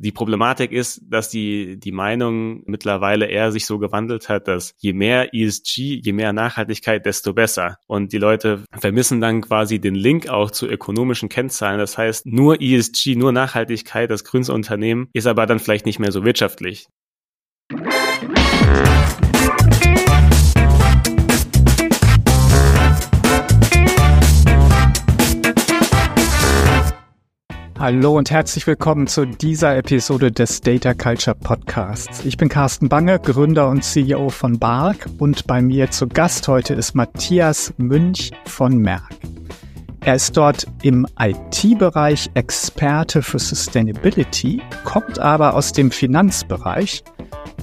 die Problematik ist, dass die, die Meinung mittlerweile eher sich so gewandelt hat, dass je mehr ESG, je mehr Nachhaltigkeit, desto besser. Und die Leute vermissen dann quasi den Link auch zu ökonomischen Kennzahlen. Das heißt, nur ESG, nur Nachhaltigkeit, das grünste Unternehmen ist aber dann vielleicht nicht mehr so wirtschaftlich. Hallo und herzlich willkommen zu dieser Episode des Data Culture Podcasts. Ich bin Carsten Bange, Gründer und CEO von Bark und bei mir zu Gast heute ist Matthias Münch von Merck. Er ist dort im IT-Bereich Experte für Sustainability, kommt aber aus dem Finanzbereich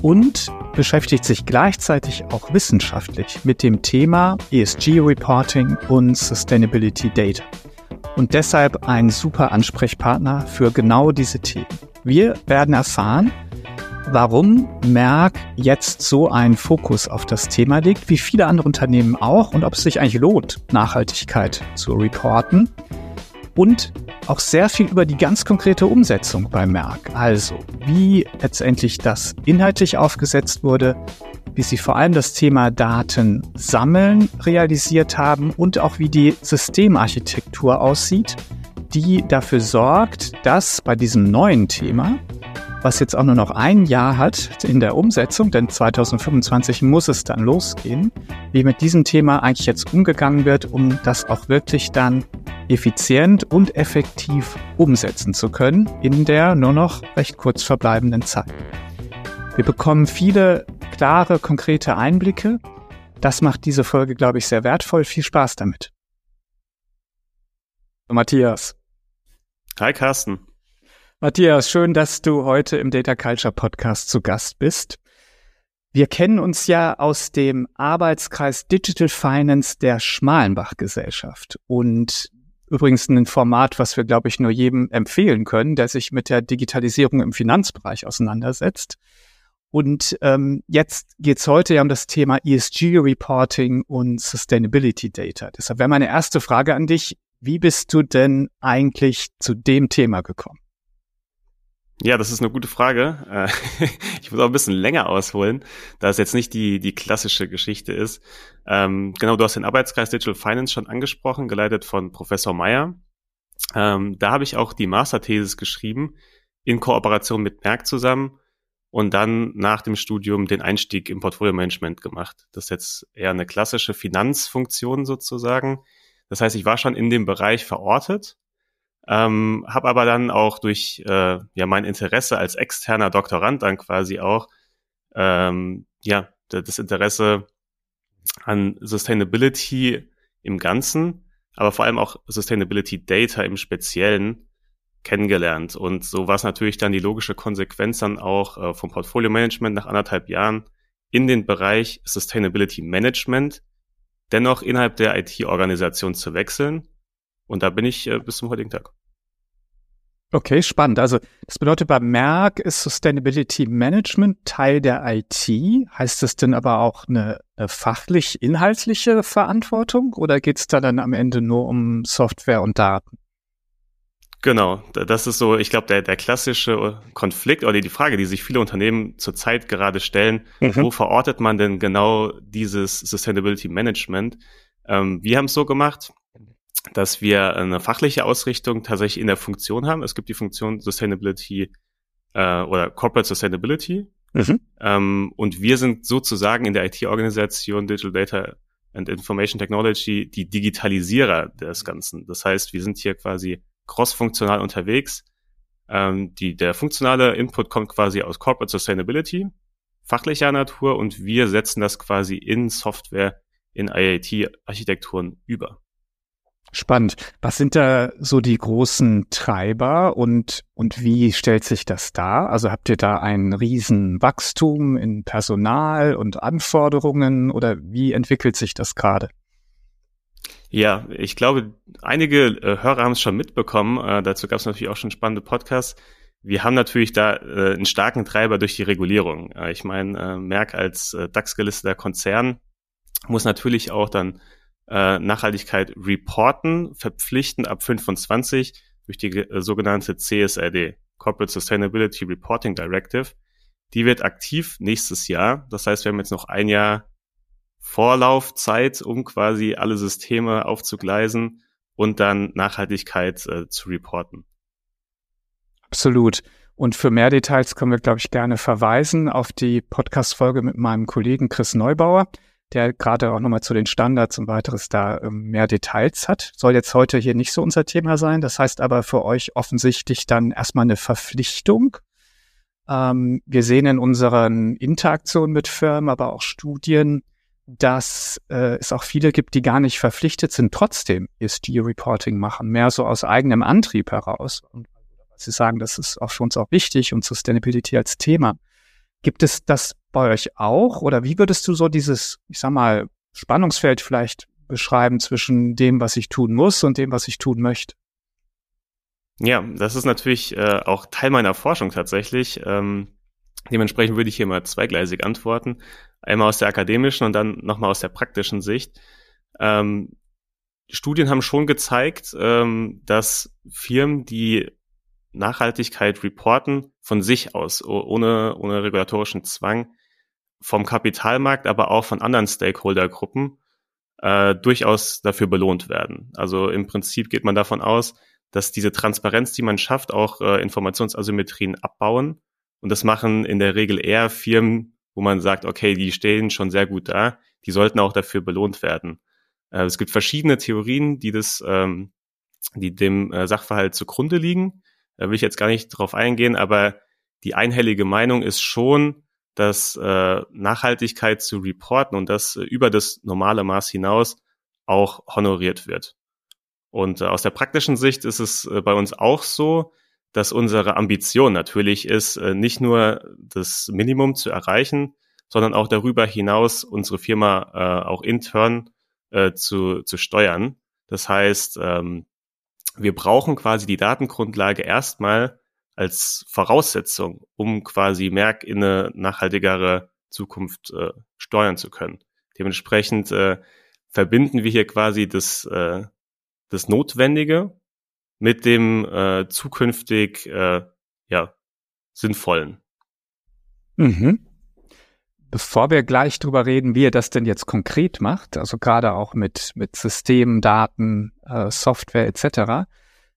und beschäftigt sich gleichzeitig auch wissenschaftlich mit dem Thema ESG Reporting und Sustainability Data und deshalb ein super Ansprechpartner für genau diese Themen. Wir werden erfahren, warum Merck jetzt so einen Fokus auf das Thema legt, wie viele andere Unternehmen auch und ob es sich eigentlich lohnt, Nachhaltigkeit zu reporten und auch sehr viel über die ganz konkrete Umsetzung bei Merck. Also, wie letztendlich das inhaltlich aufgesetzt wurde, wie Sie vor allem das Thema Daten sammeln realisiert haben und auch wie die Systemarchitektur aussieht, die dafür sorgt, dass bei diesem neuen Thema, was jetzt auch nur noch ein Jahr hat in der Umsetzung, denn 2025 muss es dann losgehen, wie mit diesem Thema eigentlich jetzt umgegangen wird, um das auch wirklich dann effizient und effektiv umsetzen zu können in der nur noch recht kurz verbleibenden Zeit. Wir bekommen viele klare, konkrete Einblicke. Das macht diese Folge, glaube ich, sehr wertvoll. Viel Spaß damit. Matthias. Hi Carsten. Matthias, schön, dass du heute im Data Culture Podcast zu Gast bist. Wir kennen uns ja aus dem Arbeitskreis Digital Finance der Schmalenbach Gesellschaft und übrigens ein Format, was wir, glaube ich, nur jedem empfehlen können, der sich mit der Digitalisierung im Finanzbereich auseinandersetzt. Und ähm, jetzt geht's heute ja um das Thema ESG-Reporting und Sustainability Data. Deshalb wäre meine erste Frage an dich, wie bist du denn eigentlich zu dem Thema gekommen? Ja, das ist eine gute Frage. Äh, ich muss auch ein bisschen länger ausholen, da es jetzt nicht die, die klassische Geschichte ist. Ähm, genau, du hast den Arbeitskreis Digital Finance schon angesprochen, geleitet von Professor Meyer. Ähm, da habe ich auch die Masterthesis geschrieben, in Kooperation mit Merck zusammen und dann nach dem Studium den Einstieg im Portfolio-Management gemacht. Das ist jetzt eher eine klassische Finanzfunktion sozusagen. Das heißt, ich war schon in dem Bereich verortet, ähm, habe aber dann auch durch äh, ja mein Interesse als externer Doktorand dann quasi auch ähm, ja das Interesse an Sustainability im Ganzen, aber vor allem auch Sustainability Data im Speziellen kennengelernt. Und so war es natürlich dann die logische Konsequenz dann auch äh, vom Portfolio Management nach anderthalb Jahren in den Bereich Sustainability Management dennoch innerhalb der IT-Organisation zu wechseln. Und da bin ich äh, bis zum heutigen Tag. Okay, spannend. Also das bedeutet, bei Merck ist Sustainability Management Teil der IT. Heißt das denn aber auch eine, eine fachlich-inhaltliche Verantwortung oder geht es da dann am Ende nur um Software und Daten? Genau, das ist so, ich glaube, der, der klassische Konflikt oder die Frage, die sich viele Unternehmen zurzeit gerade stellen, mhm. wo verortet man denn genau dieses Sustainability Management? Ähm, wir haben es so gemacht, dass wir eine fachliche Ausrichtung tatsächlich in der Funktion haben. Es gibt die Funktion Sustainability äh, oder Corporate Sustainability. Mhm. Ähm, und wir sind sozusagen in der IT-Organisation Digital Data and Information Technology die Digitalisierer des Ganzen. Das heißt, wir sind hier quasi cross-funktional unterwegs. Ähm, die, der funktionale Input kommt quasi aus Corporate Sustainability, fachlicher Natur, und wir setzen das quasi in Software, in IAT-Architekturen über. Spannend. Was sind da so die großen Treiber und, und wie stellt sich das dar? Also habt ihr da ein Riesenwachstum in Personal und Anforderungen oder wie entwickelt sich das gerade? Ja, ich glaube, einige äh, Hörer haben es schon mitbekommen. Äh, dazu gab es natürlich auch schon spannende Podcasts. Wir haben natürlich da äh, einen starken Treiber durch die Regulierung. Äh, ich meine, äh, Merck als äh, DAX-gelisteter Konzern muss natürlich auch dann Nachhaltigkeit reporten, verpflichtend ab 25 durch die sogenannte CSRD, Corporate Sustainability Reporting Directive. Die wird aktiv nächstes Jahr. Das heißt, wir haben jetzt noch ein Jahr Vorlaufzeit, um quasi alle Systeme aufzugleisen und dann Nachhaltigkeit äh, zu reporten. Absolut. Und für mehr Details können wir, glaube ich, gerne verweisen auf die Podcast-Folge mit meinem Kollegen Chris Neubauer, der gerade auch nochmal zu den Standards und weiteres da ähm, mehr Details hat. Soll jetzt heute hier nicht so unser Thema sein. Das heißt aber für euch offensichtlich dann erstmal eine Verpflichtung. Ähm, wir sehen in unseren Interaktionen mit Firmen, aber auch Studien, dass äh, es auch viele gibt, die gar nicht verpflichtet sind, trotzdem ESG-Reporting machen, mehr so aus eigenem Antrieb heraus. Und Sie sagen, das ist auch für uns auch wichtig und Sustainability als Thema. Gibt es das bei euch auch? Oder wie würdest du so dieses, ich sag mal, Spannungsfeld vielleicht beschreiben zwischen dem, was ich tun muss und dem, was ich tun möchte? Ja, das ist natürlich äh, auch Teil meiner Forschung tatsächlich. Ähm, dementsprechend würde ich hier mal zweigleisig antworten. Einmal aus der akademischen und dann nochmal aus der praktischen Sicht. Ähm, Studien haben schon gezeigt, ähm, dass Firmen, die Nachhaltigkeit reporten von sich aus, ohne, ohne regulatorischen Zwang, vom Kapitalmarkt, aber auch von anderen Stakeholdergruppen äh, durchaus dafür belohnt werden. Also im Prinzip geht man davon aus, dass diese Transparenz, die man schafft, auch äh, Informationsasymmetrien abbauen. Und das machen in der Regel eher Firmen, wo man sagt, okay, die stehen schon sehr gut da, die sollten auch dafür belohnt werden. Äh, es gibt verschiedene Theorien, die das, ähm, die dem äh, Sachverhalt zugrunde liegen. Da will ich jetzt gar nicht drauf eingehen, aber die einhellige Meinung ist schon, dass äh, Nachhaltigkeit zu reporten und das äh, über das normale Maß hinaus auch honoriert wird. Und äh, aus der praktischen Sicht ist es äh, bei uns auch so, dass unsere Ambition natürlich ist, äh, nicht nur das Minimum zu erreichen, sondern auch darüber hinaus unsere Firma äh, auch intern äh, zu, zu steuern. Das heißt, ähm, wir brauchen quasi die Datengrundlage erstmal als Voraussetzung, um quasi Merck in eine nachhaltigere Zukunft äh, steuern zu können. Dementsprechend äh, verbinden wir hier quasi das, äh, das Notwendige mit dem äh, zukünftig äh, ja, Sinnvollen. Mhm. Bevor wir gleich drüber reden, wie ihr das denn jetzt konkret macht, also gerade auch mit, mit Systemen, Daten, äh, Software etc.,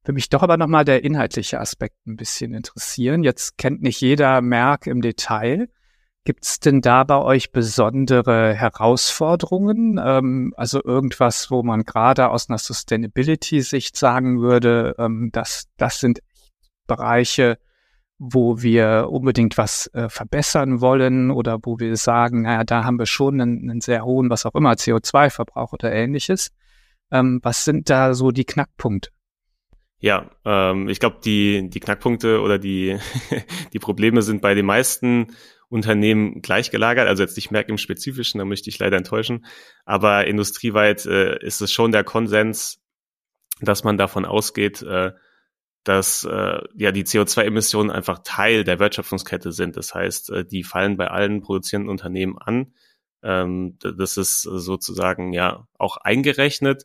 für mich doch aber nochmal der inhaltliche Aspekt ein bisschen interessieren. Jetzt kennt nicht jeder Merk im Detail. Gibt es denn da bei euch besondere Herausforderungen? Ähm, also irgendwas, wo man gerade aus einer Sustainability-Sicht sagen würde, ähm, dass das sind Bereiche, wo wir unbedingt was äh, verbessern wollen oder wo wir sagen, naja, da haben wir schon einen, einen sehr hohen, was auch immer, CO2-Verbrauch oder ähnliches. Ähm, was sind da so die Knackpunkte? Ja, ähm, ich glaube, die, die Knackpunkte oder die, die Probleme sind bei den meisten Unternehmen gleichgelagert. Also jetzt nicht Merck im Spezifischen, da möchte ich leider enttäuschen. Aber industrieweit äh, ist es schon der Konsens, dass man davon ausgeht, äh, dass äh, ja die CO2-Emissionen einfach Teil der Wertschöpfungskette sind. Das heißt, äh, die fallen bei allen produzierenden Unternehmen an. Ähm, das ist sozusagen ja auch eingerechnet.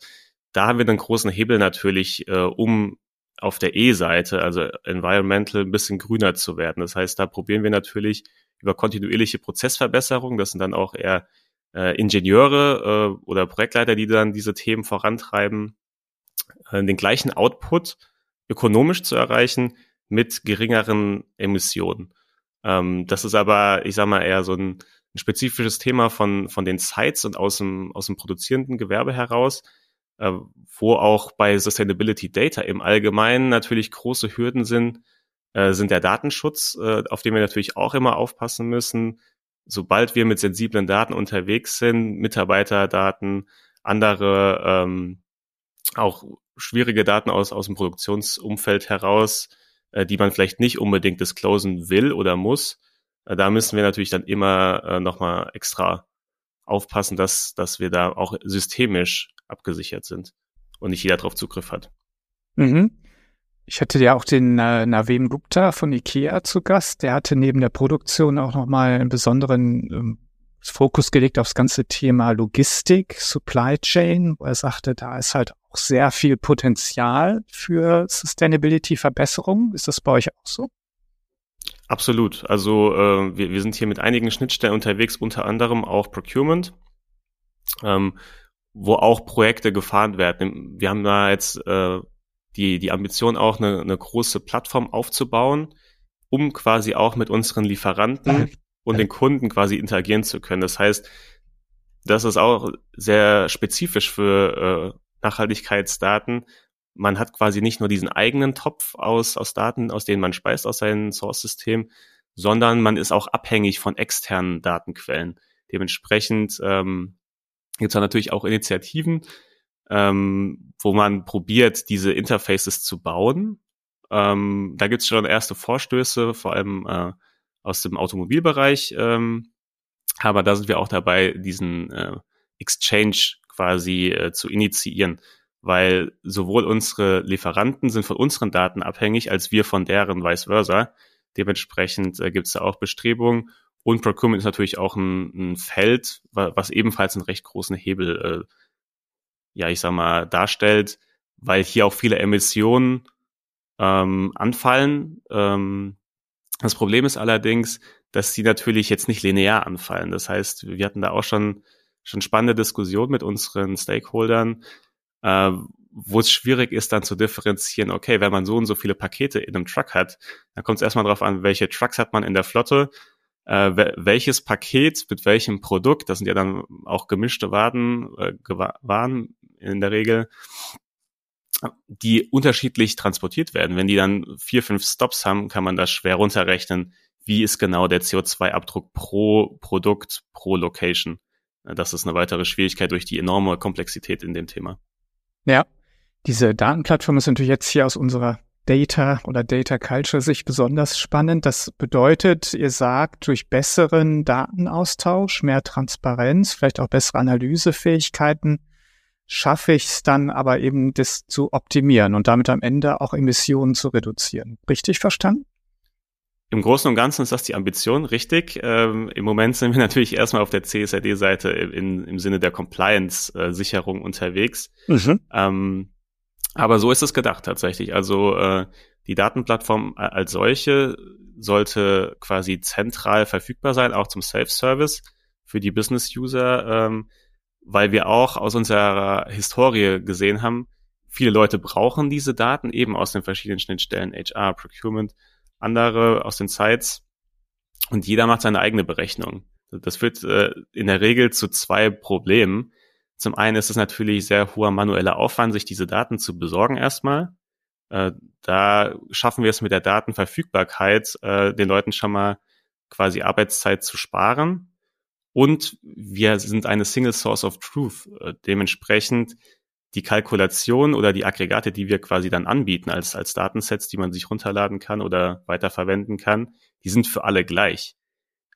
Da haben wir einen großen Hebel natürlich, äh, um auf der E-Seite, also environmental, ein bisschen grüner zu werden. Das heißt, da probieren wir natürlich über kontinuierliche Prozessverbesserung. Das sind dann auch eher äh, Ingenieure äh, oder Projektleiter, die dann diese Themen vorantreiben, äh, den gleichen Output ökonomisch zu erreichen mit geringeren Emissionen. Ähm, das ist aber, ich sag mal, eher so ein, ein spezifisches Thema von, von den Sites und aus dem, aus dem produzierenden Gewerbe heraus, äh, wo auch bei Sustainability Data im Allgemeinen natürlich große Hürden sind, äh, sind der Datenschutz, äh, auf den wir natürlich auch immer aufpassen müssen. Sobald wir mit sensiblen Daten unterwegs sind, Mitarbeiterdaten, andere ähm, auch schwierige Daten aus, aus dem Produktionsumfeld heraus, äh, die man vielleicht nicht unbedingt disclosen will oder muss. Äh, da müssen wir natürlich dann immer äh, nochmal extra aufpassen, dass, dass wir da auch systemisch abgesichert sind und nicht jeder darauf Zugriff hat. Mhm. Ich hatte ja auch den äh, Navem Gupta von IKEA zu Gast. Der hatte neben der Produktion auch nochmal einen besonderen ähm, Fokus gelegt aufs ganze Thema Logistik, Supply Chain, wo er sagte, da ist halt auch sehr viel Potenzial für Sustainability-Verbesserung. Ist das bei euch auch so? Absolut. Also äh, wir, wir sind hier mit einigen Schnittstellen unterwegs, unter anderem auch Procurement, ähm, wo auch Projekte gefahren werden. Wir haben da jetzt äh, die, die Ambition auch eine, eine große Plattform aufzubauen, um quasi auch mit unseren Lieferanten und den Kunden quasi interagieren zu können. Das heißt, das ist auch sehr spezifisch für äh, Nachhaltigkeitsdaten. Man hat quasi nicht nur diesen eigenen Topf aus, aus Daten, aus denen man speist aus seinem Source-System, sondern man ist auch abhängig von externen Datenquellen. Dementsprechend ähm, gibt es da natürlich auch Initiativen, ähm, wo man probiert, diese Interfaces zu bauen. Ähm, da gibt es schon erste Vorstöße, vor allem äh, aus dem Automobilbereich. Ähm, aber da sind wir auch dabei, diesen äh, Exchange quasi äh, zu initiieren, weil sowohl unsere Lieferanten sind von unseren Daten abhängig, als wir von deren vice versa. Dementsprechend äh, gibt es da auch Bestrebungen. Und Procurement ist natürlich auch ein, ein Feld, was ebenfalls einen recht großen Hebel, äh, ja, ich sag mal, darstellt, weil hier auch viele Emissionen ähm, anfallen. Ähm, das Problem ist allerdings, dass die natürlich jetzt nicht linear anfallen. Das heißt, wir hatten da auch schon, schon spannende Diskussionen mit unseren Stakeholdern, äh, wo es schwierig ist, dann zu differenzieren, okay, wenn man so und so viele Pakete in einem Truck hat, dann kommt es erstmal darauf an, welche Trucks hat man in der Flotte, äh, welches Paket mit welchem Produkt, das sind ja dann auch gemischte Waren, äh, Waren in der Regel, die unterschiedlich transportiert werden. Wenn die dann vier, fünf Stops haben, kann man das schwer runterrechnen, wie ist genau der CO2-Abdruck pro Produkt, pro Location. Das ist eine weitere Schwierigkeit durch die enorme Komplexität in dem Thema. Ja, diese Datenplattform ist natürlich jetzt hier aus unserer Data oder Data Culture Sicht besonders spannend. Das bedeutet, ihr sagt, durch besseren Datenaustausch, mehr Transparenz, vielleicht auch bessere Analysefähigkeiten, schaffe ich es dann aber eben, das zu optimieren und damit am Ende auch Emissionen zu reduzieren. Richtig verstanden? Im Großen und Ganzen ist das die Ambition, richtig. Ähm, Im Moment sind wir natürlich erstmal auf der CSRD-Seite im, im Sinne der Compliance-Sicherung unterwegs. Mhm. Ähm, aber so ist es gedacht tatsächlich. Also äh, die Datenplattform als solche sollte quasi zentral verfügbar sein, auch zum Self-Service für die Business-User. Ähm, weil wir auch aus unserer Historie gesehen haben, viele Leute brauchen diese Daten eben aus den verschiedenen Schnittstellen, HR, Procurement, andere aus den Sites und jeder macht seine eigene Berechnung. Das führt äh, in der Regel zu zwei Problemen. Zum einen ist es natürlich sehr hoher manueller Aufwand, sich diese Daten zu besorgen erstmal. Äh, da schaffen wir es mit der Datenverfügbarkeit, äh, den Leuten schon mal quasi Arbeitszeit zu sparen. Und wir sind eine Single Source of Truth. Äh, dementsprechend die Kalkulation oder die Aggregate, die wir quasi dann anbieten als, als Datensets, die man sich runterladen kann oder weiterverwenden kann, die sind für alle gleich.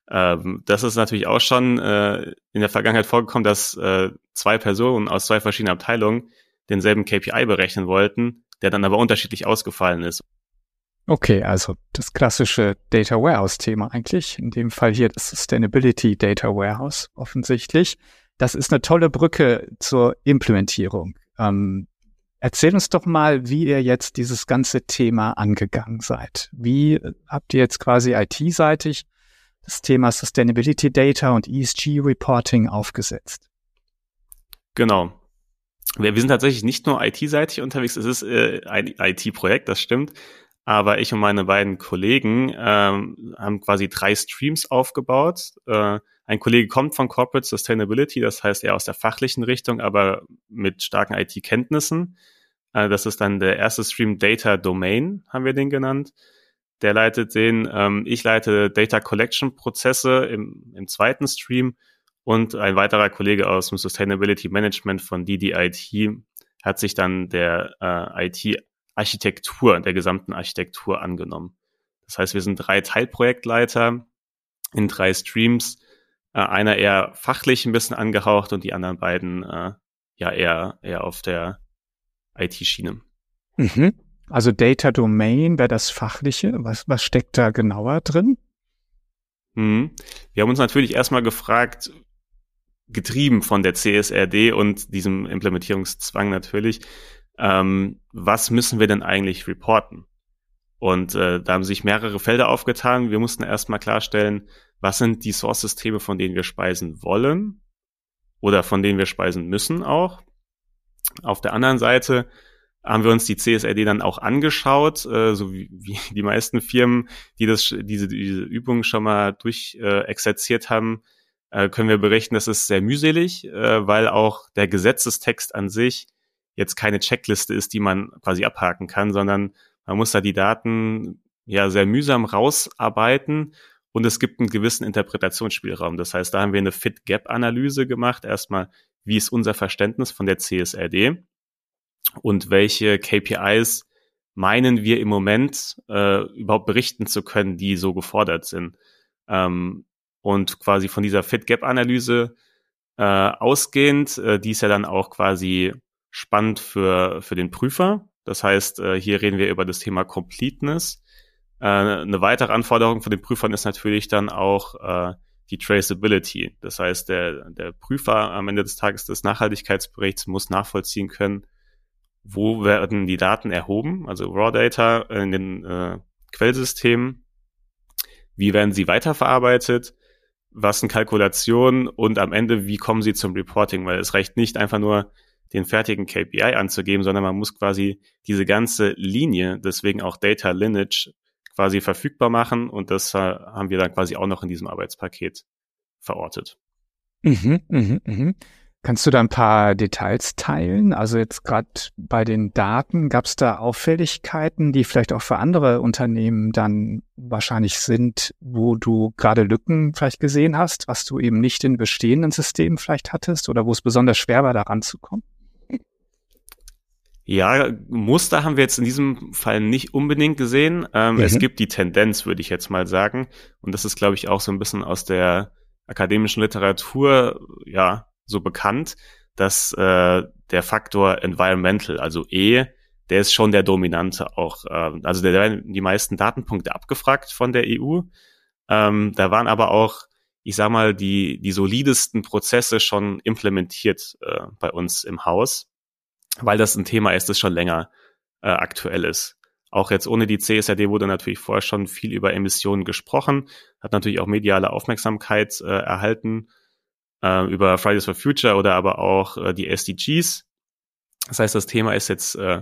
Ähm, das ist natürlich auch schon äh, in der Vergangenheit vorgekommen, dass äh, zwei Personen aus zwei verschiedenen Abteilungen denselben KPI berechnen wollten, der dann aber unterschiedlich ausgefallen ist. Okay, also das klassische Data Warehouse-Thema eigentlich. In dem Fall hier das Sustainability Data Warehouse offensichtlich. Das ist eine tolle Brücke zur Implementierung. Ähm, erzähl uns doch mal, wie ihr jetzt dieses ganze Thema angegangen seid. Wie habt ihr jetzt quasi IT-seitig das Thema Sustainability Data und ESG Reporting aufgesetzt? Genau. Wir, wir sind tatsächlich nicht nur IT-seitig unterwegs, es ist äh, ein IT-Projekt, das stimmt. Aber ich und meine beiden Kollegen ähm, haben quasi drei Streams aufgebaut. Äh, ein Kollege kommt von Corporate Sustainability, das heißt eher aus der fachlichen Richtung, aber mit starken IT-Kenntnissen. Äh, das ist dann der erste Stream Data Domain, haben wir den genannt. Der leitet den. Ähm, ich leite Data Collection Prozesse im, im zweiten Stream und ein weiterer Kollege aus dem Sustainability Management von DDIT hat sich dann der äh, IT Architektur, der gesamten Architektur angenommen. Das heißt, wir sind drei Teilprojektleiter in drei Streams, äh, einer eher fachlich ein bisschen angehaucht und die anderen beiden äh, ja eher, eher auf der IT-Schiene. Mhm. Also Data Domain wäre das Fachliche. Was, was steckt da genauer drin? Mhm. Wir haben uns natürlich erstmal gefragt, getrieben von der CSRD und diesem Implementierungszwang natürlich, ähm, was müssen wir denn eigentlich reporten? Und äh, da haben sich mehrere Felder aufgetan. Wir mussten erstmal klarstellen, was sind die Source-Systeme, von denen wir speisen wollen oder von denen wir speisen müssen auch. Auf der anderen Seite haben wir uns die CSRD dann auch angeschaut, äh, so wie, wie die meisten Firmen, die das, diese, diese Übung schon mal durch äh, exerziert haben, äh, können wir berichten, das ist sehr mühselig, äh, weil auch der Gesetzestext an sich jetzt keine Checkliste ist, die man quasi abhaken kann, sondern man muss da die Daten ja sehr mühsam rausarbeiten und es gibt einen gewissen Interpretationsspielraum. Das heißt, da haben wir eine Fit-Gap-Analyse gemacht. Erstmal, wie ist unser Verständnis von der CSRD? Und welche KPIs meinen wir im Moment äh, überhaupt berichten zu können, die so gefordert sind. Ähm, und quasi von dieser Fit-Gap-Analyse äh, ausgehend, äh, die ist ja dann auch quasi spannend für, für den Prüfer. Das heißt, äh, hier reden wir über das Thema Completeness. Äh, eine weitere Anforderung für den Prüfern ist natürlich dann auch äh, die Traceability. Das heißt, der, der Prüfer am Ende des Tages des Nachhaltigkeitsberichts muss nachvollziehen können, wo werden die Daten erhoben, also Raw Data in den äh, Quellsystemen, wie werden sie weiterverarbeitet, was sind Kalkulationen? Und am Ende, wie kommen sie zum Reporting, weil es reicht nicht einfach nur den fertigen KPI anzugeben, sondern man muss quasi diese ganze Linie, deswegen auch Data Lineage, quasi verfügbar machen. Und das äh, haben wir dann quasi auch noch in diesem Arbeitspaket verortet. Mhm, mhm, mhm. Kannst du da ein paar Details teilen? Also jetzt gerade bei den Daten, gab es da Auffälligkeiten, die vielleicht auch für andere Unternehmen dann wahrscheinlich sind, wo du gerade Lücken vielleicht gesehen hast, was du eben nicht in bestehenden Systemen vielleicht hattest oder wo es besonders schwer war, da ranzukommen? Ja, Muster haben wir jetzt in diesem Fall nicht unbedingt gesehen. Ähm, mhm. Es gibt die Tendenz, würde ich jetzt mal sagen. Und das ist, glaube ich, auch so ein bisschen aus der akademischen Literatur, ja, so bekannt, dass äh, der Faktor Environmental, also E, der ist schon der dominante auch. Äh, also da werden die meisten Datenpunkte abgefragt von der EU. Ähm, da waren aber auch, ich sag mal, die, die solidesten Prozesse schon implementiert äh, bei uns im Haus, weil das ein Thema ist, das schon länger äh, aktuell ist. Auch jetzt ohne die CSRD wurde natürlich vorher schon viel über Emissionen gesprochen, hat natürlich auch mediale Aufmerksamkeit äh, erhalten äh, über Fridays for Future oder aber auch äh, die SDGs. Das heißt, das Thema ist jetzt äh,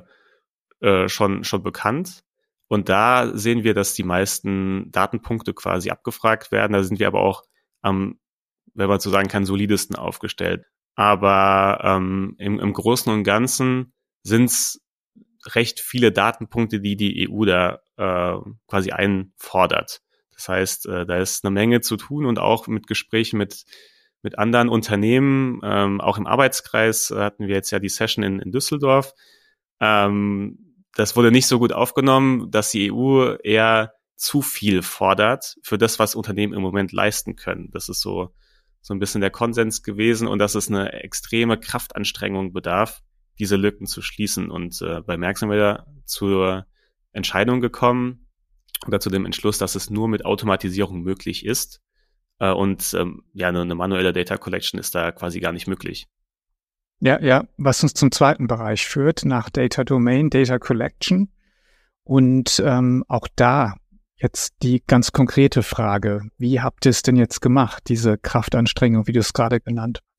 äh, schon, schon bekannt. Und da sehen wir, dass die meisten Datenpunkte quasi abgefragt werden. Da sind wir aber auch am, wenn man so sagen kann, solidesten aufgestellt. Aber ähm, im, im Großen und Ganzen sind es recht viele Datenpunkte, die die EU da äh, quasi einfordert. Das heißt, äh, da ist eine Menge zu tun und auch mit Gesprächen mit mit anderen Unternehmen, ähm, auch im Arbeitskreis äh, hatten wir jetzt ja die Session in, in Düsseldorf. Ähm, das wurde nicht so gut aufgenommen, dass die EU eher zu viel fordert für das, was Unternehmen im Moment leisten können. Das ist so, so ein bisschen der Konsens gewesen und dass es eine extreme Kraftanstrengung bedarf, diese Lücken zu schließen. Und äh, bei Merck sind wir zur Entscheidung gekommen oder zu dem Entschluss, dass es nur mit Automatisierung möglich ist äh, und ähm, ja, eine, eine manuelle Data Collection ist da quasi gar nicht möglich. Ja, ja, was uns zum zweiten Bereich führt, nach Data Domain, Data Collection. Und ähm, auch da jetzt die ganz konkrete Frage, wie habt ihr es denn jetzt gemacht, diese Kraftanstrengung, wie du es gerade genannt hast?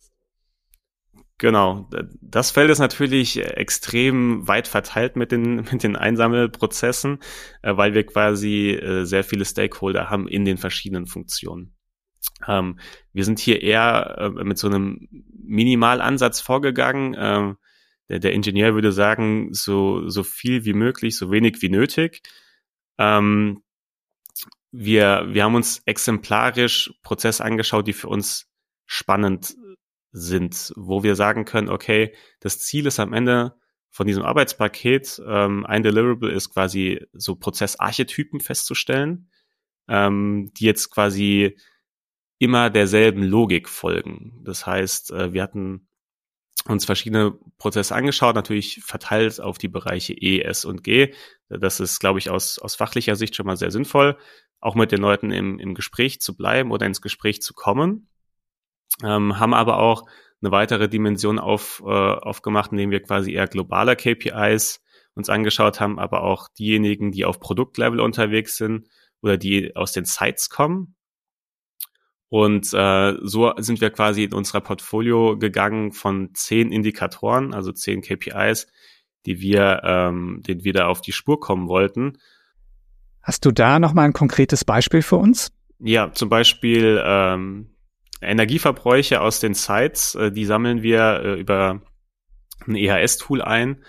Genau, das Feld ist natürlich extrem weit verteilt mit den, mit den Einsammelprozessen, äh, weil wir quasi äh, sehr viele Stakeholder haben in den verschiedenen Funktionen. Ähm, wir sind hier eher äh, mit so einem Minimalansatz vorgegangen. Ähm, der, der Ingenieur würde sagen, so, so viel wie möglich, so wenig wie nötig. Ähm, wir, wir haben uns exemplarisch Prozesse angeschaut, die für uns spannend sind, wo wir sagen können, okay, das Ziel ist am Ende von diesem Arbeitspaket, ähm, ein Deliverable ist quasi so Prozessarchetypen festzustellen, ähm, die jetzt quasi immer derselben Logik folgen. Das heißt, äh, wir hatten uns verschiedene Prozesse angeschaut, natürlich verteilt auf die Bereiche E, S und G. Das ist, glaube ich, aus, aus fachlicher Sicht schon mal sehr sinnvoll, auch mit den Leuten im, im Gespräch zu bleiben oder ins Gespräch zu kommen. Ähm, haben aber auch eine weitere Dimension auf, äh, aufgemacht, indem wir quasi eher globale KPIs uns angeschaut haben, aber auch diejenigen, die auf Produktlevel unterwegs sind oder die aus den Sites kommen. Und äh, so sind wir quasi in unserer Portfolio gegangen von zehn Indikatoren, also zehn KPIs, die wir, ähm, den wir da auf die Spur kommen wollten. Hast du da noch mal ein konkretes Beispiel für uns? Ja, zum Beispiel ähm, Energieverbräuche aus den Sites, äh, die sammeln wir äh, über ein EHS-Tool ein.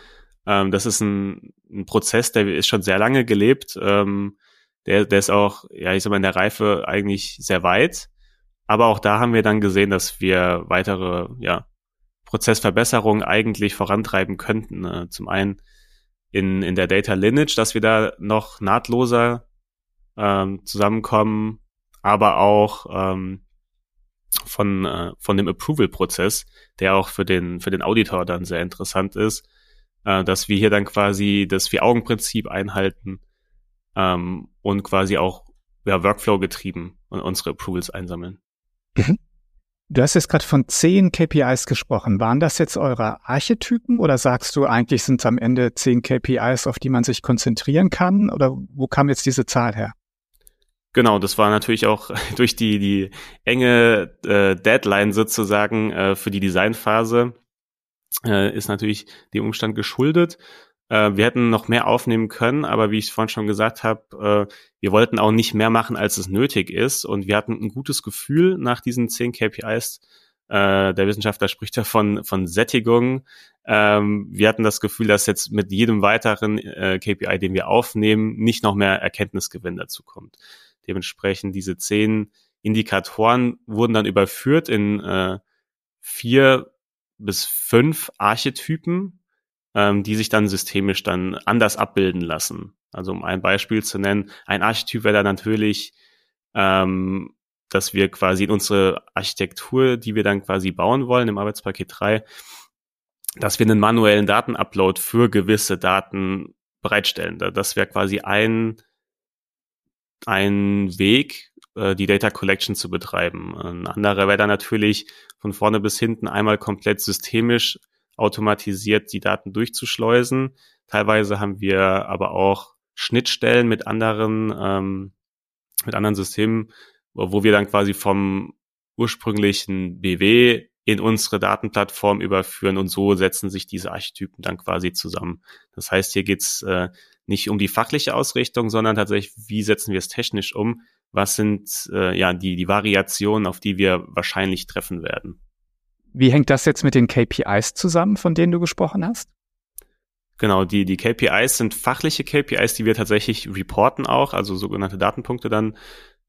Ähm, das ist ein, ein, Prozess, der ist schon sehr lange gelebt. Ähm, der, der ist auch, ja, ich sag mal, in der Reife eigentlich sehr weit. Aber auch da haben wir dann gesehen, dass wir weitere, ja, Prozessverbesserungen eigentlich vorantreiben könnten. Äh, zum einen in, in der Data Lineage, dass wir da noch nahtloser ähm, zusammenkommen, aber auch ähm, von, äh, von dem Approval-Prozess, der auch für den, für den Auditor dann sehr interessant ist, äh, dass wir hier dann quasi das Vier-Augen-Prinzip einhalten ähm, und quasi auch ja, Workflow getrieben und unsere Approvals einsammeln. Mhm. Du hast jetzt gerade von zehn KPIs gesprochen. Waren das jetzt eure Archetypen oder sagst du, eigentlich sind es am Ende zehn KPIs, auf die man sich konzentrieren kann? Oder wo kam jetzt diese Zahl her? Genau, das war natürlich auch durch die, die enge äh, Deadline sozusagen äh, für die Designphase, äh, ist natürlich dem Umstand geschuldet. Äh, wir hätten noch mehr aufnehmen können, aber wie ich vorhin schon gesagt habe, äh, wir wollten auch nicht mehr machen, als es nötig ist. Und wir hatten ein gutes Gefühl nach diesen zehn KPIs. Äh, der Wissenschaftler spricht ja von, von Sättigung. Ähm, wir hatten das Gefühl, dass jetzt mit jedem weiteren äh, KPI, den wir aufnehmen, nicht noch mehr Erkenntnisgewinn dazu kommt. Dementsprechend diese zehn Indikatoren wurden dann überführt in äh, vier bis fünf Archetypen, ähm, die sich dann systemisch dann anders abbilden lassen. Also um ein Beispiel zu nennen, ein Archetyp wäre dann natürlich, ähm, dass wir quasi in unsere Architektur, die wir dann quasi bauen wollen im Arbeitspaket 3, dass wir einen manuellen Datenupload für gewisse Daten bereitstellen. Das wäre quasi ein, ein Weg, äh, die Data Collection zu betreiben. Ein anderer wäre dann natürlich von vorne bis hinten einmal komplett systemisch automatisiert die Daten durchzuschleusen. Teilweise haben wir aber auch Schnittstellen mit anderen, ähm, mit anderen Systemen, wo, wir dann quasi vom ursprünglichen BW in unsere Datenplattform überführen und so setzen sich diese Archetypen dann quasi zusammen. Das heißt, hier geht's äh, nicht um die fachliche Ausrichtung, sondern tatsächlich, wie setzen wir es technisch um? Was sind äh, ja die, die Variationen, auf die wir wahrscheinlich treffen werden? Wie hängt das jetzt mit den KPIs zusammen, von denen du gesprochen hast? Genau, die, die KPIs sind fachliche KPIs, die wir tatsächlich reporten auch, also sogenannte Datenpunkte dann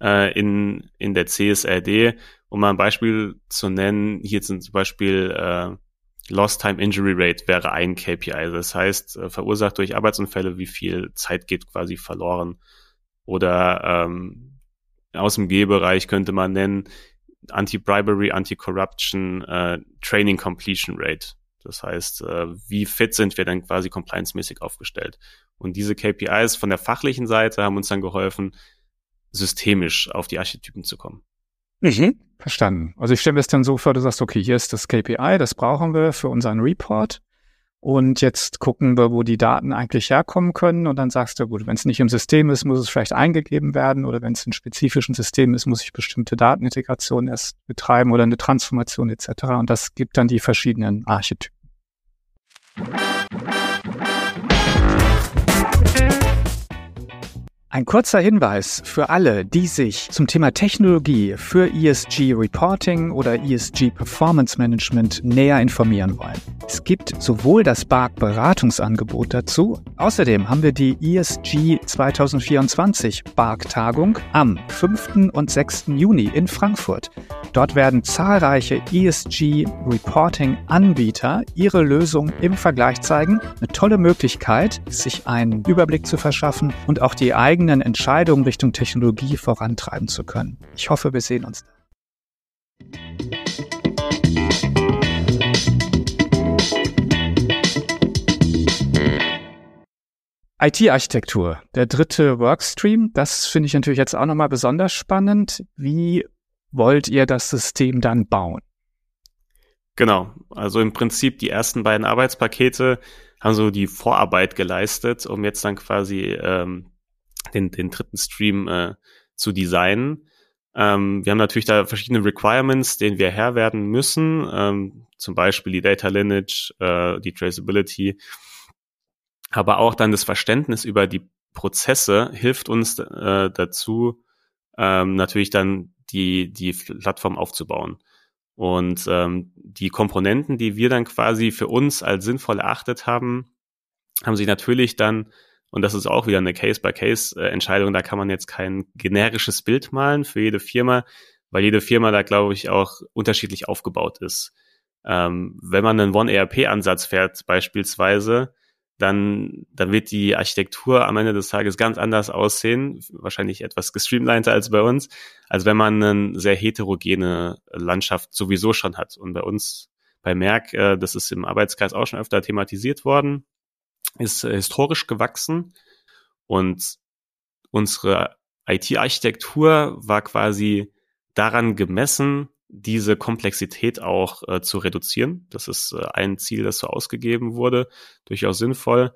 äh, in, in der CSRD. Um mal ein Beispiel zu nennen, hier sind zum Beispiel äh, Lost Time Injury Rate wäre ein KPI. Das heißt, äh, verursacht durch Arbeitsunfälle, wie viel Zeit geht quasi verloren. Oder ähm, aus dem G-Bereich könnte man nennen, Anti-Bribery, Anti-Corruption, äh, Training Completion Rate. Das heißt, äh, wie fit sind wir denn quasi compliance-mäßig aufgestellt? Und diese KPIs von der fachlichen Seite haben uns dann geholfen, systemisch auf die Archetypen zu kommen. Mhm. Verstanden. Also ich stelle mir es dann so vor, du sagst, okay, hier ist das KPI, das brauchen wir für unseren Report. Und jetzt gucken wir, wo die Daten eigentlich herkommen können. Und dann sagst du, gut, wenn es nicht im System ist, muss es vielleicht eingegeben werden. Oder wenn es in spezifischen System ist, muss ich bestimmte Datenintegrationen erst betreiben oder eine Transformation etc. Und das gibt dann die verschiedenen Archetypen. Ein kurzer Hinweis für alle, die sich zum Thema Technologie für ESG Reporting oder ESG Performance Management näher informieren wollen. Es gibt sowohl das BARC Beratungsangebot dazu, außerdem haben wir die ESG 2024 BARC Tagung am 5. und 6. Juni in Frankfurt. Dort werden zahlreiche ESG Reporting Anbieter ihre Lösung im Vergleich zeigen. Eine tolle Möglichkeit, sich einen Überblick zu verschaffen und auch die eigene eigenen Entscheidungen Richtung Technologie vorantreiben zu können. Ich hoffe, wir sehen uns. IT-Architektur, der dritte Workstream, das finde ich natürlich jetzt auch nochmal besonders spannend. Wie wollt ihr das System dann bauen? Genau, also im Prinzip die ersten beiden Arbeitspakete haben so die Vorarbeit geleistet, um jetzt dann quasi ähm, den, den dritten Stream äh, zu designen. Ähm, wir haben natürlich da verschiedene Requirements, denen wir Herr werden müssen, ähm, zum Beispiel die Data Lineage, äh, die Traceability, aber auch dann das Verständnis über die Prozesse hilft uns äh, dazu, ähm, natürlich dann die, die Plattform aufzubauen. Und ähm, die Komponenten, die wir dann quasi für uns als sinnvoll erachtet haben, haben sich natürlich dann, und das ist auch wieder eine Case-by-Case-Entscheidung, da kann man jetzt kein generisches Bild malen für jede Firma, weil jede Firma da, glaube ich, auch unterschiedlich aufgebaut ist. Ähm, wenn man einen One-ERP-Ansatz fährt beispielsweise, dann, dann wird die Architektur am Ende des Tages ganz anders aussehen, wahrscheinlich etwas gestreamliner als bei uns, als wenn man eine sehr heterogene Landschaft sowieso schon hat. Und bei uns, bei Merck, äh, das ist im Arbeitskreis auch schon öfter thematisiert worden, ist äh, historisch gewachsen und unsere IT-Architektur war quasi daran gemessen, diese Komplexität auch äh, zu reduzieren. Das ist äh, ein Ziel, das so ausgegeben wurde, durchaus sinnvoll.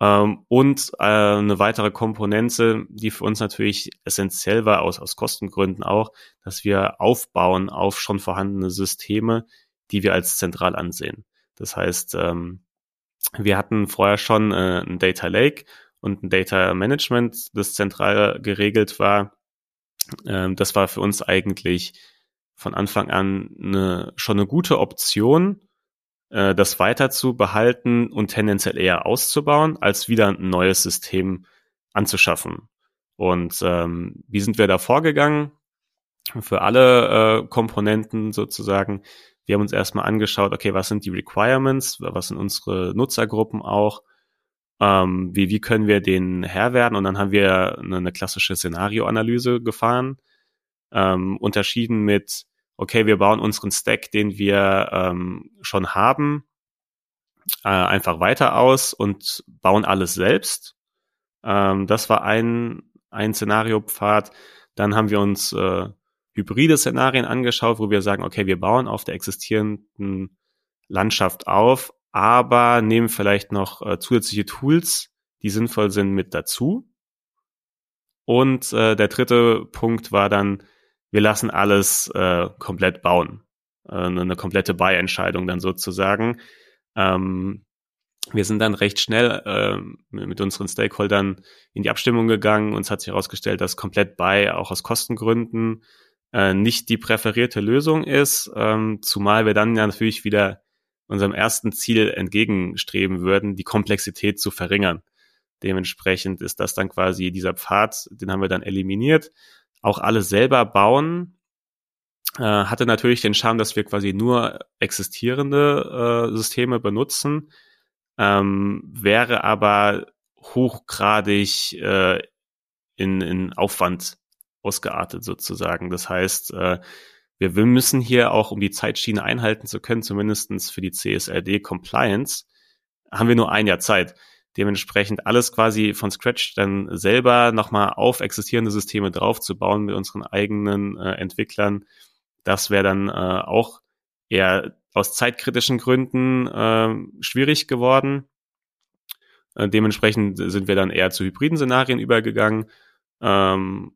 Ähm, und äh, eine weitere Komponente, die für uns natürlich essentiell war, aus, aus Kostengründen auch, dass wir aufbauen auf schon vorhandene Systeme, die wir als zentral ansehen. Das heißt, ähm, wir hatten vorher schon äh, ein Data Lake und ein Data Management, das zentral geregelt war. Ähm, das war für uns eigentlich von Anfang an eine, schon eine gute Option, äh, das weiter zu behalten und tendenziell eher auszubauen, als wieder ein neues System anzuschaffen. Und ähm, wie sind wir da vorgegangen? Für alle äh, Komponenten sozusagen. Wir haben uns erstmal angeschaut, okay, was sind die Requirements, was sind unsere Nutzergruppen auch, ähm, wie, wie können wir den Herr werden? Und dann haben wir eine, eine klassische Szenarioanalyse gefahren, ähm, unterschieden mit, okay, wir bauen unseren Stack, den wir ähm, schon haben, äh, einfach weiter aus und bauen alles selbst. Ähm, das war ein, ein Szenariopfad. Dann haben wir uns äh, hybride Szenarien angeschaut, wo wir sagen, okay, wir bauen auf der existierenden Landschaft auf, aber nehmen vielleicht noch äh, zusätzliche Tools, die sinnvoll sind, mit dazu. Und äh, der dritte Punkt war dann, wir lassen alles äh, komplett bauen. Äh, eine komplette Buy-Entscheidung dann sozusagen. Ähm, wir sind dann recht schnell äh, mit unseren Stakeholdern in die Abstimmung gegangen und es hat sich herausgestellt, dass komplett Buy auch aus Kostengründen äh, nicht die präferierte Lösung ist, ähm, zumal wir dann ja natürlich wieder unserem ersten Ziel entgegenstreben würden, die Komplexität zu verringern. Dementsprechend ist das dann quasi dieser Pfad, den haben wir dann eliminiert, auch alles selber bauen, äh, hatte natürlich den Charme, dass wir quasi nur existierende äh, Systeme benutzen, ähm, wäre aber hochgradig äh, in, in Aufwand ausgeartet sozusagen. Das heißt, äh, wir, wir müssen hier auch, um die Zeitschiene einhalten zu können, zumindestens für die CSRD Compliance, haben wir nur ein Jahr Zeit dementsprechend alles quasi von Scratch dann selber nochmal auf existierende Systeme draufzubauen mit unseren eigenen äh, Entwicklern. Das wäre dann äh, auch eher aus zeitkritischen Gründen äh, schwierig geworden. Äh, dementsprechend sind wir dann eher zu hybriden Szenarien übergegangen. Ähm,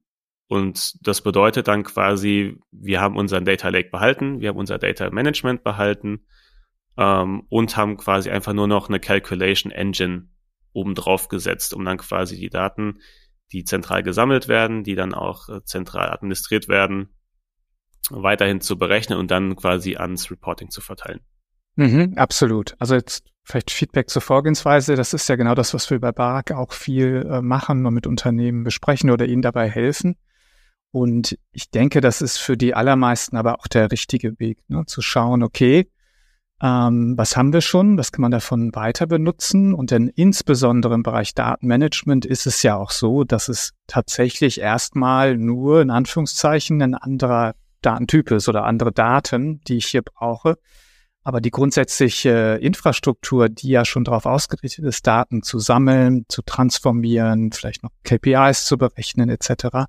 und das bedeutet dann quasi, wir haben unseren Data Lake behalten, wir haben unser Data Management behalten ähm, und haben quasi einfach nur noch eine Calculation Engine obendrauf gesetzt, um dann quasi die Daten, die zentral gesammelt werden, die dann auch äh, zentral administriert werden, weiterhin zu berechnen und dann quasi ans Reporting zu verteilen. Mhm, absolut. Also jetzt vielleicht Feedback zur Vorgehensweise. Das ist ja genau das, was wir bei Barak auch viel äh, machen und mit Unternehmen besprechen oder ihnen dabei helfen. Und ich denke, das ist für die allermeisten aber auch der richtige Weg, ne? zu schauen, okay, ähm, was haben wir schon? Was kann man davon weiter benutzen? Und denn insbesondere im Bereich Datenmanagement ist es ja auch so, dass es tatsächlich erstmal nur in Anführungszeichen ein anderer Datentyp ist oder andere Daten, die ich hier brauche. Aber die grundsätzliche Infrastruktur, die ja schon darauf ausgerichtet ist, Daten zu sammeln, zu transformieren, vielleicht noch KPIs zu berechnen etc.,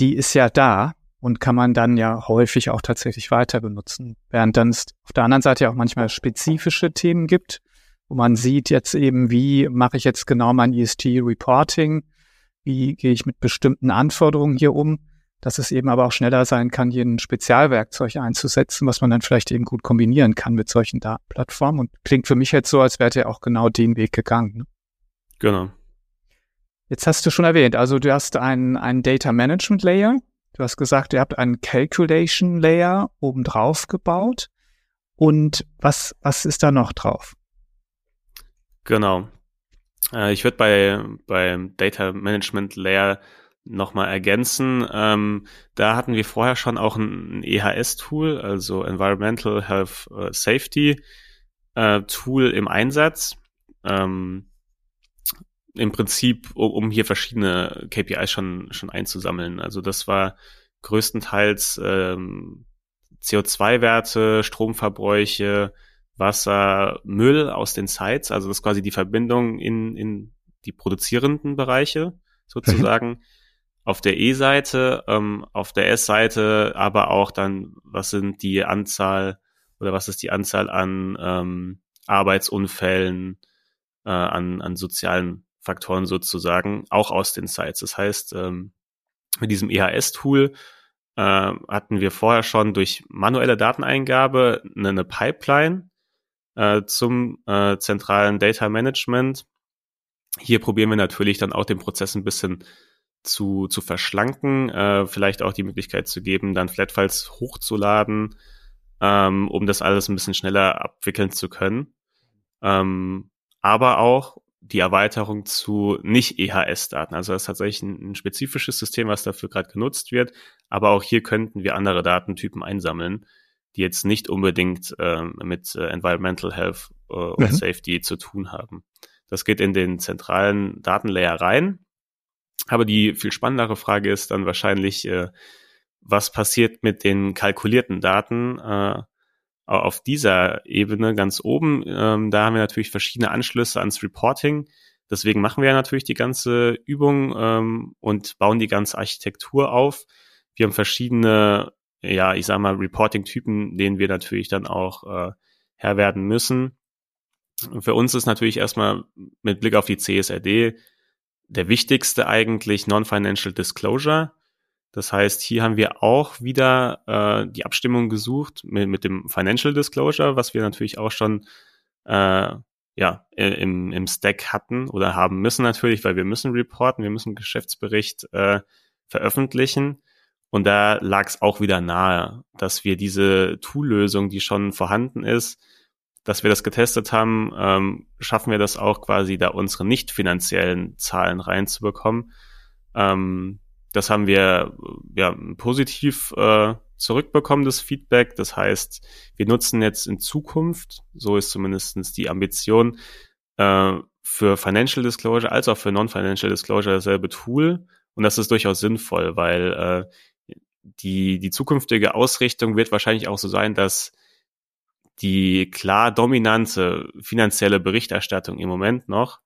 die ist ja da und kann man dann ja häufig auch tatsächlich weiter benutzen. Während dann es auf der anderen Seite ja auch manchmal spezifische Themen gibt, wo man sieht jetzt eben, wie mache ich jetzt genau mein ESG-Reporting, wie gehe ich mit bestimmten Anforderungen hier um, dass es eben aber auch schneller sein kann, hier ein Spezialwerkzeug einzusetzen, was man dann vielleicht eben gut kombinieren kann mit solchen Datenplattformen. Und klingt für mich jetzt so, als wäre ihr auch genau den Weg gegangen. Ne? Genau. Jetzt hast du schon erwähnt, also du hast einen, Data Management Layer. Du hast gesagt, ihr habt einen Calculation Layer obendrauf gebaut. Und was, was ist da noch drauf? Genau. Äh, ich würde bei beim Data Management Layer nochmal ergänzen. Ähm, da hatten wir vorher schon auch ein, ein EHS-Tool, also Environmental Health uh, Safety äh, Tool im Einsatz. Ähm, Im Prinzip, um, um hier verschiedene KPIs schon, schon einzusammeln. Also das war größtenteils ähm, CO2-Werte, Stromverbräuche, Wasser, Müll aus den Sites, also das ist quasi die Verbindung in, in die produzierenden Bereiche sozusagen. auf der E-Seite, ähm, auf der S-Seite, aber auch dann, was sind die Anzahl oder was ist die Anzahl an ähm, Arbeitsunfällen, äh, an, an sozialen Faktoren sozusagen, auch aus den Sites. Das heißt, ähm, mit diesem EHS-Tool äh, hatten wir vorher schon durch manuelle Dateneingabe eine, eine Pipeline, äh, zum äh, zentralen Data Management. Hier probieren wir natürlich dann auch den Prozess ein bisschen zu, zu verschlanken, äh, vielleicht auch die Möglichkeit zu geben, dann Flatfiles hochzuladen, ähm, um das alles ein bisschen schneller abwickeln zu können. Ähm, aber auch die Erweiterung zu nicht-EHS-Daten. Also das ist tatsächlich ein, ein spezifisches System, was dafür gerade genutzt wird. Aber auch hier könnten wir andere Datentypen einsammeln, die jetzt nicht unbedingt äh, mit äh, Environmental Health äh, und mhm. Safety zu tun haben. Das geht in den zentralen Datenlayer rein. Aber die viel spannendere Frage ist dann wahrscheinlich, äh, was passiert mit den kalkulierten Daten äh, auf dieser Ebene ganz oben? Ähm, da haben wir natürlich verschiedene Anschlüsse ans Reporting. Deswegen machen wir natürlich die ganze Übung ähm, und bauen die ganze Architektur auf. Wir haben verschiedene ja, ich sag mal, Reporting-Typen, denen wir natürlich dann auch äh, Herr werden müssen. Für uns ist natürlich erstmal mit Blick auf die CSRD der wichtigste eigentlich Non-Financial Disclosure. Das heißt, hier haben wir auch wieder äh, die Abstimmung gesucht mit, mit dem Financial Disclosure, was wir natürlich auch schon äh, ja, im, im Stack hatten oder haben müssen natürlich, weil wir müssen reporten, wir müssen Geschäftsbericht äh, veröffentlichen. Und da lag es auch wieder nahe, dass wir diese Tool-Lösung, die schon vorhanden ist, dass wir das getestet haben, ähm, schaffen wir das auch quasi, da unsere nicht finanziellen Zahlen reinzubekommen. Ähm, das haben wir ja positiv äh, zurückbekommen, das Feedback. Das heißt, wir nutzen jetzt in Zukunft, so ist zumindestens die Ambition, äh, für Financial Disclosure als auch für Non-Financial Disclosure dasselbe Tool. Und das ist durchaus sinnvoll, weil äh, die, die zukünftige Ausrichtung wird wahrscheinlich auch so sein, dass die klar dominante finanzielle Berichterstattung im Moment noch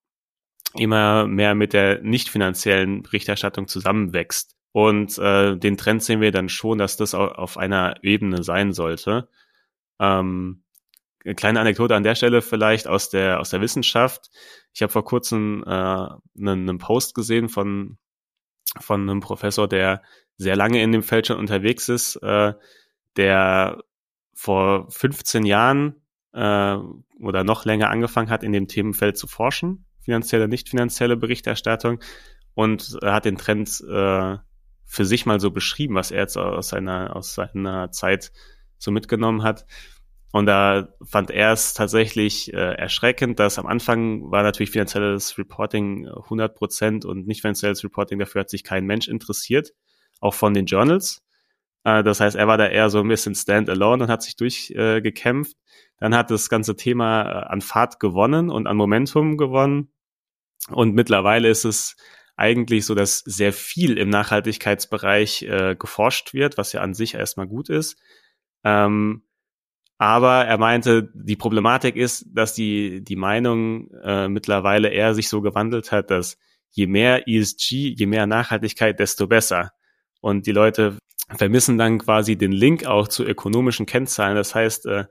immer mehr mit der nicht finanziellen Berichterstattung zusammenwächst. Und äh, den Trend sehen wir dann schon, dass das auf einer Ebene sein sollte. Ähm, eine kleine Anekdote an der Stelle vielleicht aus der aus der Wissenschaft. Ich habe vor kurzem äh, einen, einen Post gesehen von von einem Professor, der sehr lange in dem Feld schon unterwegs ist, äh, der vor 15 Jahren äh, oder noch länger angefangen hat, in dem Themenfeld zu forschen, finanzielle, nicht finanzielle Berichterstattung und hat den Trend äh, für sich mal so beschrieben, was er jetzt aus seiner, aus seiner Zeit so mitgenommen hat. Und da fand er es tatsächlich äh, erschreckend, dass am Anfang war natürlich finanzielles Reporting 100 Prozent und nicht finanzielles Reporting, dafür hat sich kein Mensch interessiert auch von den Journals. Äh, das heißt, er war da eher so ein bisschen stand-alone und hat sich durchgekämpft. Äh, Dann hat das ganze Thema äh, an Fahrt gewonnen und an Momentum gewonnen. Und mittlerweile ist es eigentlich so, dass sehr viel im Nachhaltigkeitsbereich äh, geforscht wird, was ja an sich erstmal gut ist. Ähm, aber er meinte, die Problematik ist, dass die, die Meinung äh, mittlerweile eher sich so gewandelt hat, dass je mehr ESG, je mehr Nachhaltigkeit, desto besser. Und die Leute vermissen dann quasi den Link auch zu ökonomischen Kennzahlen. Das heißt, äh,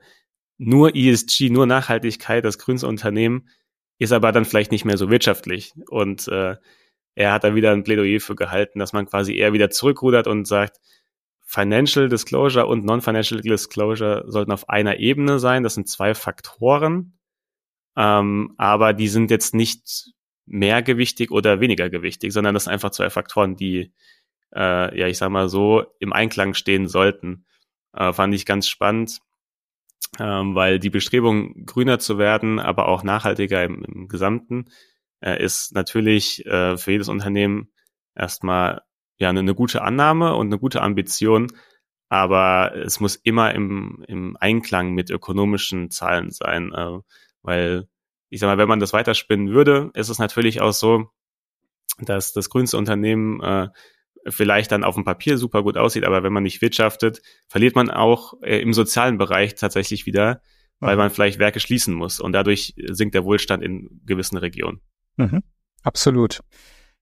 nur ESG, nur Nachhaltigkeit, das grünste Unternehmen, ist aber dann vielleicht nicht mehr so wirtschaftlich. Und äh, er hat da wieder ein Plädoyer für gehalten, dass man quasi eher wieder zurückrudert und sagt, Financial Disclosure und Non-Financial Disclosure sollten auf einer Ebene sein. Das sind zwei Faktoren, ähm, aber die sind jetzt nicht mehr gewichtig oder weniger gewichtig, sondern das sind einfach zwei Faktoren, die, äh, ja, ich sag mal so, im Einklang stehen sollten. Äh, fand ich ganz spannend, ähm, weil die Bestrebung, grüner zu werden, aber auch nachhaltiger im, im Gesamten, äh, ist natürlich äh, für jedes Unternehmen erstmal ja eine, eine gute Annahme und eine gute Ambition, aber es muss immer im, im Einklang mit ökonomischen Zahlen sein, äh, weil ich sag mal, wenn man das weiterspinnen würde, ist es natürlich auch so, dass das grünste Unternehmen äh, vielleicht dann auf dem Papier super gut aussieht, aber wenn man nicht wirtschaftet, verliert man auch äh, im sozialen Bereich tatsächlich wieder, weil mhm. man vielleicht Werke schließen muss und dadurch sinkt der Wohlstand in gewissen Regionen. Mhm. Absolut.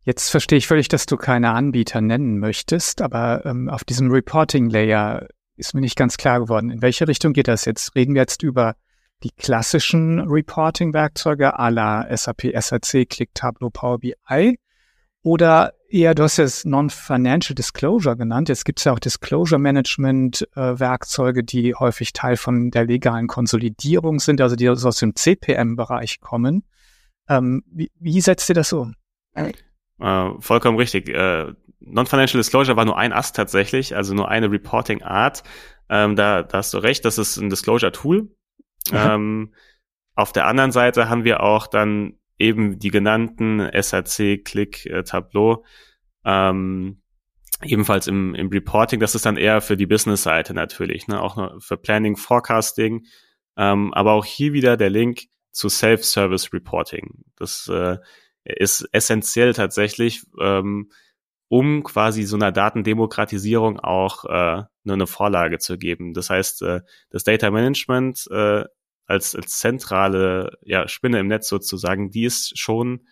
Jetzt verstehe ich völlig, dass du keine Anbieter nennen möchtest, aber ähm, auf diesem Reporting-Layer ist mir nicht ganz klar geworden. In welche Richtung geht das jetzt? Reden wir jetzt über die klassischen Reporting-Werkzeuge à la SAP, SAC, Click, Tableau, Power BI? Oder eher, du hast es Non-Financial Disclosure genannt. Jetzt gibt es ja auch Disclosure Management-Werkzeuge, äh, die häufig Teil von der legalen Konsolidierung sind, also die aus dem CPM-Bereich kommen. Ähm, wie, wie setzt ihr das um? Äh, vollkommen richtig. Äh, Non-Financial Disclosure war nur ein Ast tatsächlich, also nur eine Reporting-Art. Ähm, da, da hast du recht, das ist ein Disclosure-Tool. Ähm, auf der anderen Seite haben wir auch dann eben die genannten SAC, Click, äh, Tableau, ähm, ebenfalls im, im Reporting. Das ist dann eher für die Business-Seite natürlich, ne? auch für Planning, Forecasting. Ähm, aber auch hier wieder der Link zu Self-Service Reporting. Das äh, ist essentiell tatsächlich, ähm, um quasi so einer Datendemokratisierung auch äh, nur eine Vorlage zu geben. Das heißt, äh, das Data Management äh, als, als zentrale ja, Spinne im Netz sozusagen, die ist schon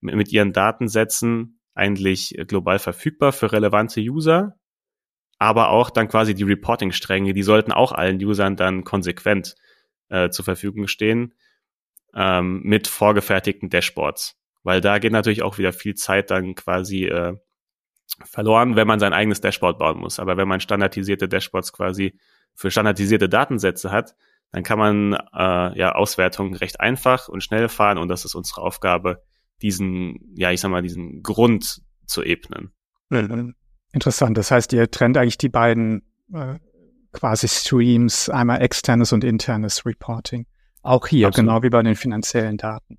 mit ihren Datensätzen eigentlich global verfügbar für relevante User, aber auch dann quasi die Reporting-Stränge, die sollten auch allen Usern dann konsequent äh, zur Verfügung stehen ähm, mit vorgefertigten Dashboards weil da geht natürlich auch wieder viel Zeit dann quasi äh, verloren, wenn man sein eigenes Dashboard bauen muss. Aber wenn man standardisierte Dashboards quasi für standardisierte Datensätze hat, dann kann man äh, ja Auswertungen recht einfach und schnell fahren und das ist unsere Aufgabe, diesen, ja, ich sag mal, diesen Grund zu ebnen. Interessant. Das heißt, ihr trennt eigentlich die beiden äh, quasi Streams, einmal externes und internes Reporting. Auch hier, Absolut. genau wie bei den finanziellen Daten.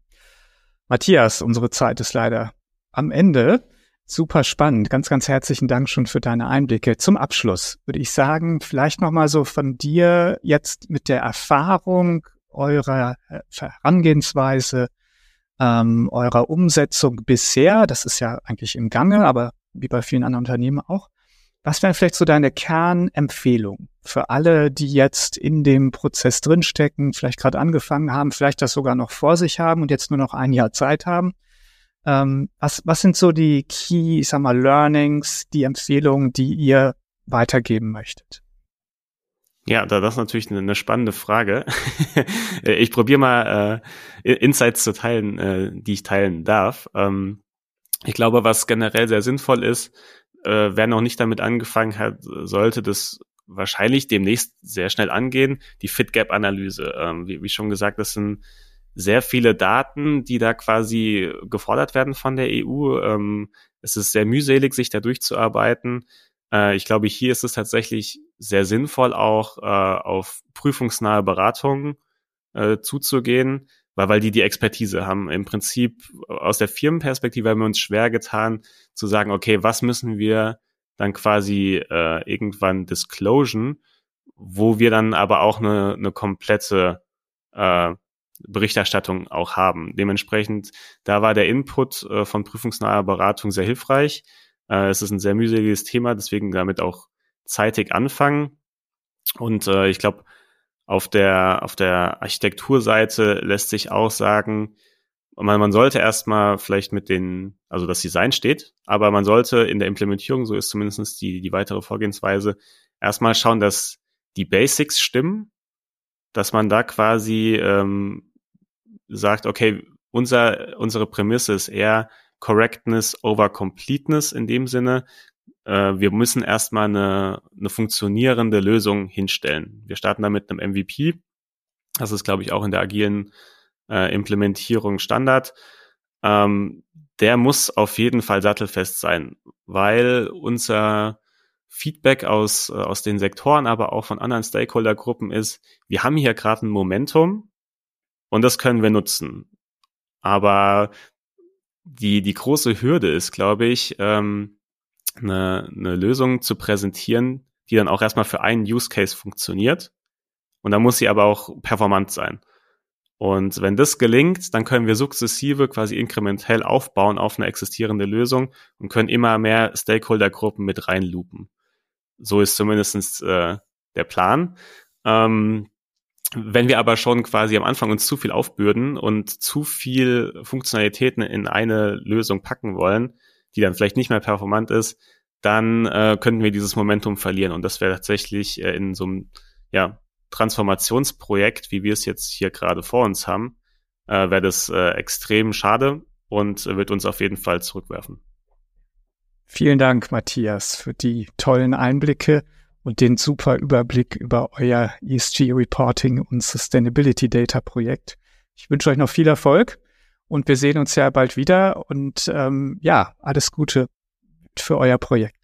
Matthias, unsere Zeit ist leider am Ende. Super spannend. Ganz, ganz herzlichen Dank schon für deine Einblicke. Zum Abschluss würde ich sagen, vielleicht nochmal so von dir jetzt mit der Erfahrung eurer äh, Herangehensweise, ähm, eurer Umsetzung bisher. Das ist ja eigentlich im Gange, aber wie bei vielen anderen Unternehmen auch. Was wäre vielleicht so deine Kernempfehlung für alle, die jetzt in dem Prozess drinstecken, vielleicht gerade angefangen haben, vielleicht das sogar noch vor sich haben und jetzt nur noch ein Jahr Zeit haben? Ähm, was, was sind so die Key, ich sag mal, Learnings, die Empfehlungen, die ihr weitergeben möchtet? Ja, da das ist natürlich eine, spannende Frage. ich probiere mal äh, Insights zu teilen, äh, die ich teilen darf. Ähm, ich glaube, was generell sehr sinnvoll ist, äh, wer noch nicht damit angefangen hat, sollte das wahrscheinlich demnächst sehr schnell angehen. Die Fit Gap Analyse, ähm, wie schon gesagt, das sind sehr viele Daten, die da quasi gefordert werden von der EU. Ähm, es ist sehr mühselig, sich da durchzuarbeiten. Äh, ich glaube, hier ist es tatsächlich sehr sinnvoll, auch äh, auf prüfungsnahe Beratungen äh, zuzugehen, weil, weil die die Expertise haben. Im Prinzip aus der Firmenperspektive haben wir uns schwer getan zu sagen, okay, was müssen wir dann quasi äh, irgendwann disclosen, wo wir dann aber auch eine, eine komplette äh, Berichterstattung auch haben. Dementsprechend, da war der Input äh, von prüfungsnaher Beratung sehr hilfreich. Äh, es ist ein sehr mühseliges Thema, deswegen damit auch zeitig anfangen. Und äh, ich glaube, auf der, auf der Architekturseite lässt sich auch sagen, man, man sollte erstmal vielleicht mit den, also das Design steht, aber man sollte in der Implementierung, so ist zumindest die, die weitere Vorgehensweise, erstmal schauen, dass die Basics stimmen, dass man da quasi ähm, sagt, okay, unser, unsere Prämisse ist eher Correctness over Completeness in dem Sinne. Äh, wir müssen erstmal eine, eine funktionierende Lösung hinstellen. Wir starten da mit einem MVP. Das ist, glaube ich, auch in der agilen äh, Implementierung Standard. Ähm, der muss auf jeden Fall sattelfest sein, weil unser Feedback aus, äh, aus den Sektoren, aber auch von anderen Stakeholder-Gruppen ist, wir haben hier gerade ein Momentum und das können wir nutzen. Aber die, die große Hürde ist, glaube ich, ähm, eine, eine Lösung zu präsentieren, die dann auch erstmal für einen Use Case funktioniert. Und dann muss sie aber auch performant sein. Und wenn das gelingt, dann können wir sukzessive quasi inkrementell aufbauen auf eine existierende Lösung und können immer mehr Stakeholder-Gruppen mit reinloopen. So ist zumindestens äh, der Plan. Ähm, wenn wir aber schon quasi am Anfang uns zu viel aufbürden und zu viel Funktionalitäten in eine Lösung packen wollen, die dann vielleicht nicht mehr performant ist, dann äh, könnten wir dieses Momentum verlieren. Und das wäre tatsächlich äh, in so einem ja, Transformationsprojekt, wie wir es jetzt hier gerade vor uns haben, äh, wäre das äh, extrem schade und wird uns auf jeden Fall zurückwerfen. Vielen Dank, Matthias, für die tollen Einblicke und den super Überblick über euer ESG Reporting und Sustainability Data Projekt. Ich wünsche euch noch viel Erfolg und wir sehen uns ja bald wieder und ähm, ja, alles Gute für euer Projekt.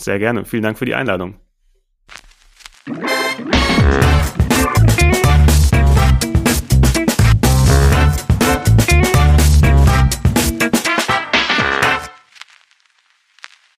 Sehr gerne. Vielen Dank für die Einladung.